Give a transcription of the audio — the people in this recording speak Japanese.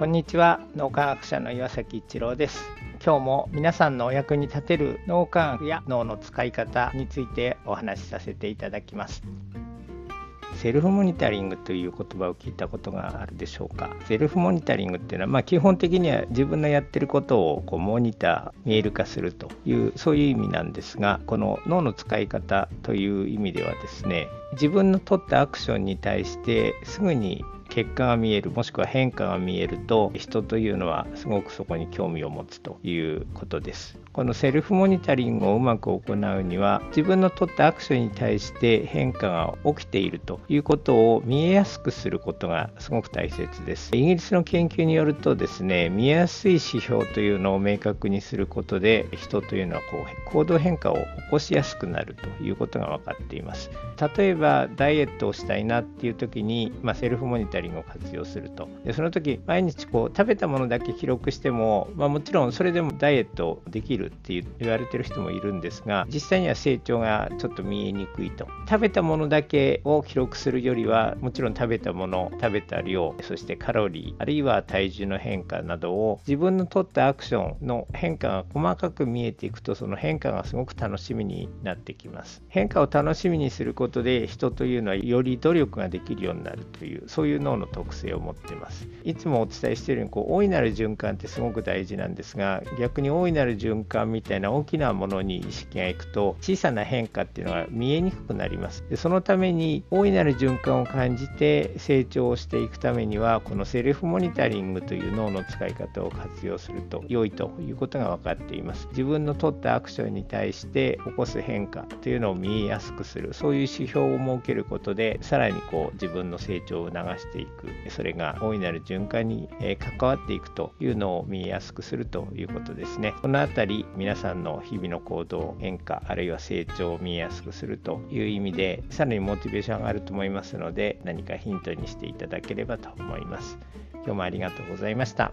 こんにちは。脳科学者の岩崎一郎です。今日も皆さんのお役に立てる脳科学や脳の使い方についてお話しさせていただきます。セルフモニタリングという言葉を聞いたことがあるでしょうか。セルフモニタリングっていうのは、まあ、基本的には自分のやってることをこうモニター見える化するというそういう意味なんですがこの脳の使い方という意味ではですね自分の取ったアクションに対してすぐに結果が見えるもしくは変化が見えると人というのはすごくそこに興味を持つということです。このセルフモニタリングをうまく行うには自分の取ったアクションに対して変化が起きているということを見えやすくすることがすごく大切です。イギリスの研究によるとですね見えやすい指標というのを明確にすることで人というのはこう行動変化を起こしやすくなるということが分かっています。例えばダイエットをしたいなっていう時に、まあ、セルフモニタタリングを活用すると。でその時毎日こう食べたものだけ記録しても、まあ、もちろんそれでもダイエットできるって言われてる人もいるんですが実際には成長がちょっと見えにくいと。食べたものだけを記録するよりはもちろん食べたもの食べた量そしてカロリーあるいは体重の変化などを自分の取ったアクションの変化が細かく見えていくとその変化がすごく楽しみになってきます。変化を楽しみにすることで人というのはより努力ができるようになるというそういう能脳の特性を持っています。いつもお伝えしているようにこう大いなる循環ってすごく大事なんですが逆に大いなる循環みたいな大きなものに意識がいくと小さな変化っていうのが見えにくくなります。でそのために大いなる循環を感じて成長をしていくためにはこのセルフモニタリングという脳の使い方を活用すると良いということが分かっています。自分の取ったアクションに対して起こす変化というのを見えやすくする。そういう指標を設けることでさらにこう自分の成長を促していく。それが大いなる循環に関わっていくというのを見えやすくするということですね。この辺り皆さんの日々の行動変化あるいは成長を見えやすくするという意味でさらにモチベーションがあると思いますので何かヒントにしていただければと思います。今日もありがとうございました。